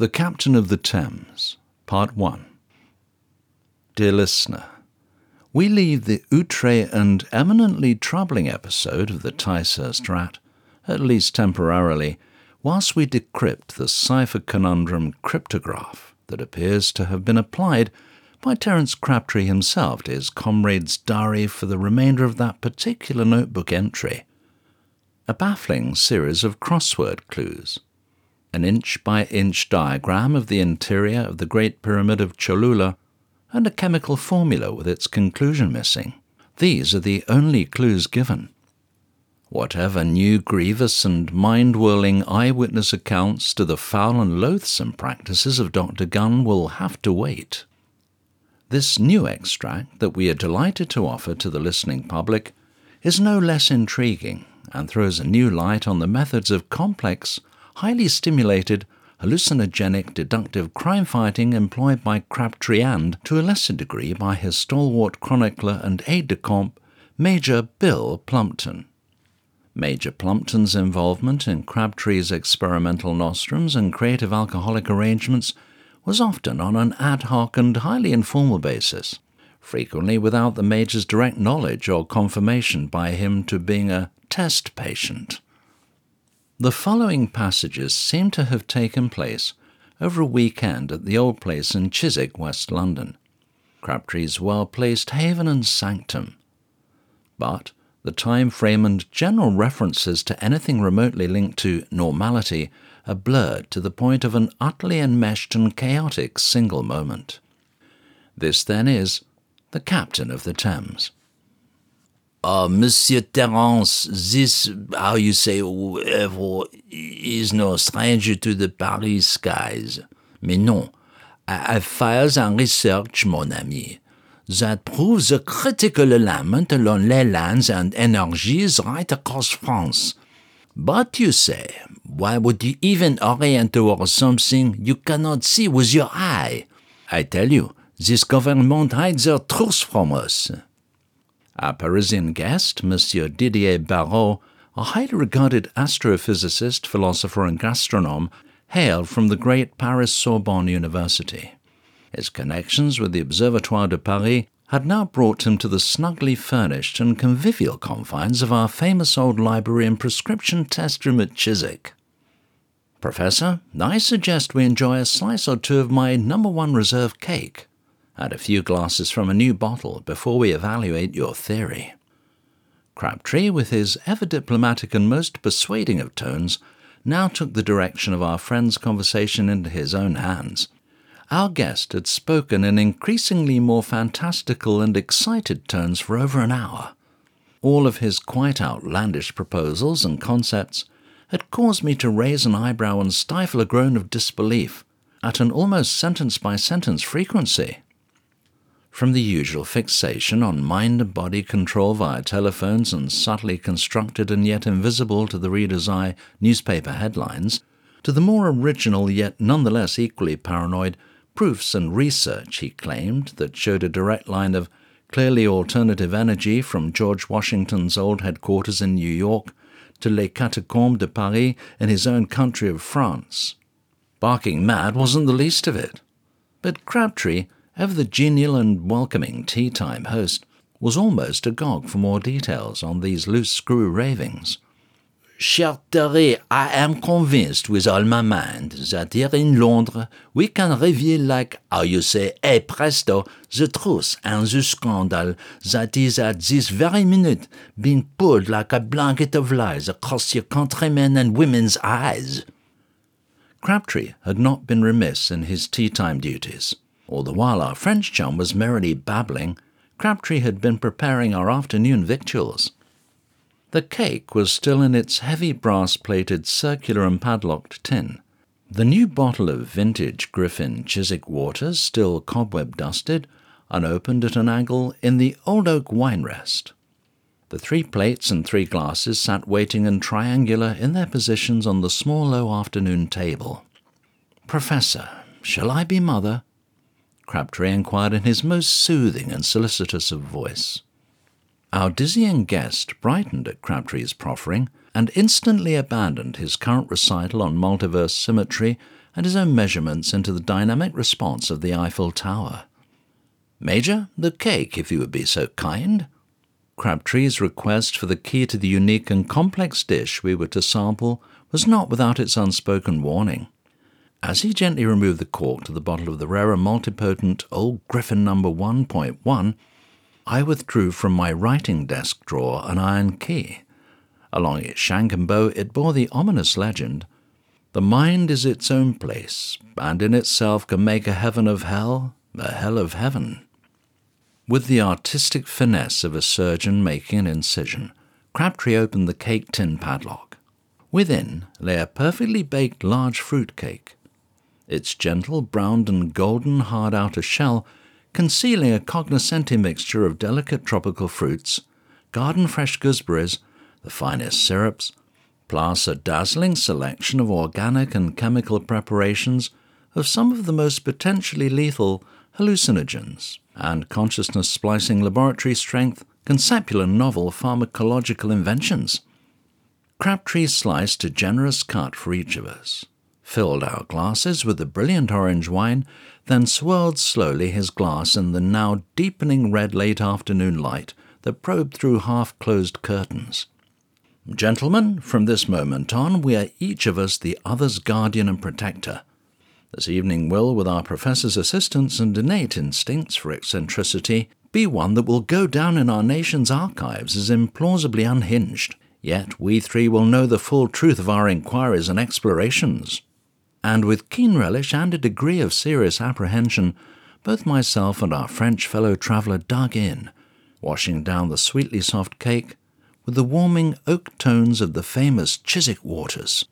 The Captain of the Thames, Part 1. Dear listener, we leave the outre and eminently troubling episode of the Ticehurst rat, at least temporarily, whilst we decrypt the cipher conundrum cryptograph that appears to have been applied by Terence Crabtree himself to his comrade's diary for the remainder of that particular notebook entry. A baffling series of crossword clues. An inch by inch diagram of the interior of the Great Pyramid of Cholula, and a chemical formula with its conclusion missing. These are the only clues given. Whatever new grievous and mind whirling eyewitness accounts to the foul and loathsome practices of Dr. Gunn will have to wait. This new extract that we are delighted to offer to the listening public is no less intriguing and throws a new light on the methods of complex, highly stimulated, hallucinogenic deductive crime fighting employed by Crabtree and, to a lesser degree, by his stalwart chronicler and aide de camp, Major Bill Plumpton. Major Plumpton's involvement in Crabtree's experimental nostrums and creative alcoholic arrangements was often on an ad hoc and highly informal basis, frequently without the Major's direct knowledge or confirmation by him to being a test patient. The following passages seem to have taken place over a weekend at the old place in Chiswick, West London, Crabtree's well placed haven and sanctum. But the time frame and general references to anything remotely linked to normality are blurred to the point of an utterly enmeshed and chaotic single moment. This, then, is the captain of the Thames. Uh, Monsieur Terence, this, how you say, whoever, is no stranger to the Paris skies. Mais non, I have files and research, mon ami that proves the critical alignment along ley lines and energies right across France. But you say, why would you even orient towards something you cannot see with your eye? I tell you, this government hides their truth from us. Our Parisian guest, Monsieur Didier Barrault, a highly regarded astrophysicist, philosopher, and gastronome, hailed from the great Paris Sorbonne University. His connections with the Observatoire de Paris had now brought him to the snugly furnished and convivial confines of our famous old library and prescription test room at Chiswick. Professor, I suggest we enjoy a slice or two of my number one reserve cake and a few glasses from a new bottle before we evaluate your theory. Crabtree, with his ever diplomatic and most persuading of tones, now took the direction of our friend's conversation into his own hands our guest had spoken in increasingly more fantastical and excited tones for over an hour. All of his quite outlandish proposals and concepts had caused me to raise an eyebrow and stifle a groan of disbelief at an almost sentence by sentence frequency. From the usual fixation on mind and body control via telephones and subtly constructed and yet invisible to the reader's eye newspaper headlines, to the more original yet nonetheless equally paranoid proofs and research, he claimed, that showed a direct line of clearly alternative energy from George Washington's old headquarters in New York to Les Catacombes de Paris in his own country of France. Barking mad wasn't the least of it. But Crabtree, ever the genial and welcoming tea time host, was almost agog for more details on these loose screw ravings. Cher Terry, I am convinced with all my mind that here in Londres we can reveal like, how you say, hey presto, the truth and the scandal that is at this very minute being pulled like a blanket of lies across your countrymen and women's eyes. Crabtree had not been remiss in his tea time duties. All the while our French chum was merrily babbling, Crabtree had been preparing our afternoon victuals. The cake was still in its heavy brass plated circular and padlocked tin. The new bottle of vintage Griffin Chiswick waters, still cobweb dusted, unopened at an angle in the old oak wine rest. The three plates and three glasses sat waiting and triangular in their positions on the small low afternoon table. Professor, shall I be mother? Crabtree inquired in his most soothing and solicitous of voice. Our dizzying guest brightened at Crabtree's proffering and instantly abandoned his current recital on multiverse symmetry and his own measurements into the dynamic response of the Eiffel Tower. Major, the cake, if you would be so kind. Crabtree's request for the key to the unique and complex dish we were to sample was not without its unspoken warning. As he gently removed the cork to the bottle of the rarer multipotent Old Griffin number 1.1, I withdrew from my writing desk drawer an iron key. Along its shank and bow it bore the ominous legend The mind is its own place, and in itself can make a heaven of hell, a hell of heaven. With the artistic finesse of a surgeon making an incision, Crabtree opened the cake tin padlock. Within lay a perfectly baked large fruit cake, its gentle browned and golden hard outer shell concealing a cognoscenti mixture of delicate tropical fruits, garden fresh gooseberries, the finest syrups, plus a dazzling selection of organic and chemical preparations of some of the most potentially lethal hallucinogens and consciousness splicing laboratory strength conceptual and novel pharmacological inventions. Crabtree sliced a generous cut for each of us, filled our glasses with the brilliant orange wine, then swirled slowly his glass in the now deepening red late afternoon light that probed through half closed curtains. Gentlemen, from this moment on, we are each of us the other's guardian and protector. This evening will, with our professor's assistance and innate instincts for eccentricity, be one that will go down in our nation's archives as implausibly unhinged. Yet we three will know the full truth of our inquiries and explorations. And with keen relish and a degree of serious apprehension, both myself and our French fellow traveller dug in, washing down the sweetly soft cake with the warming oak tones of the famous Chiswick waters.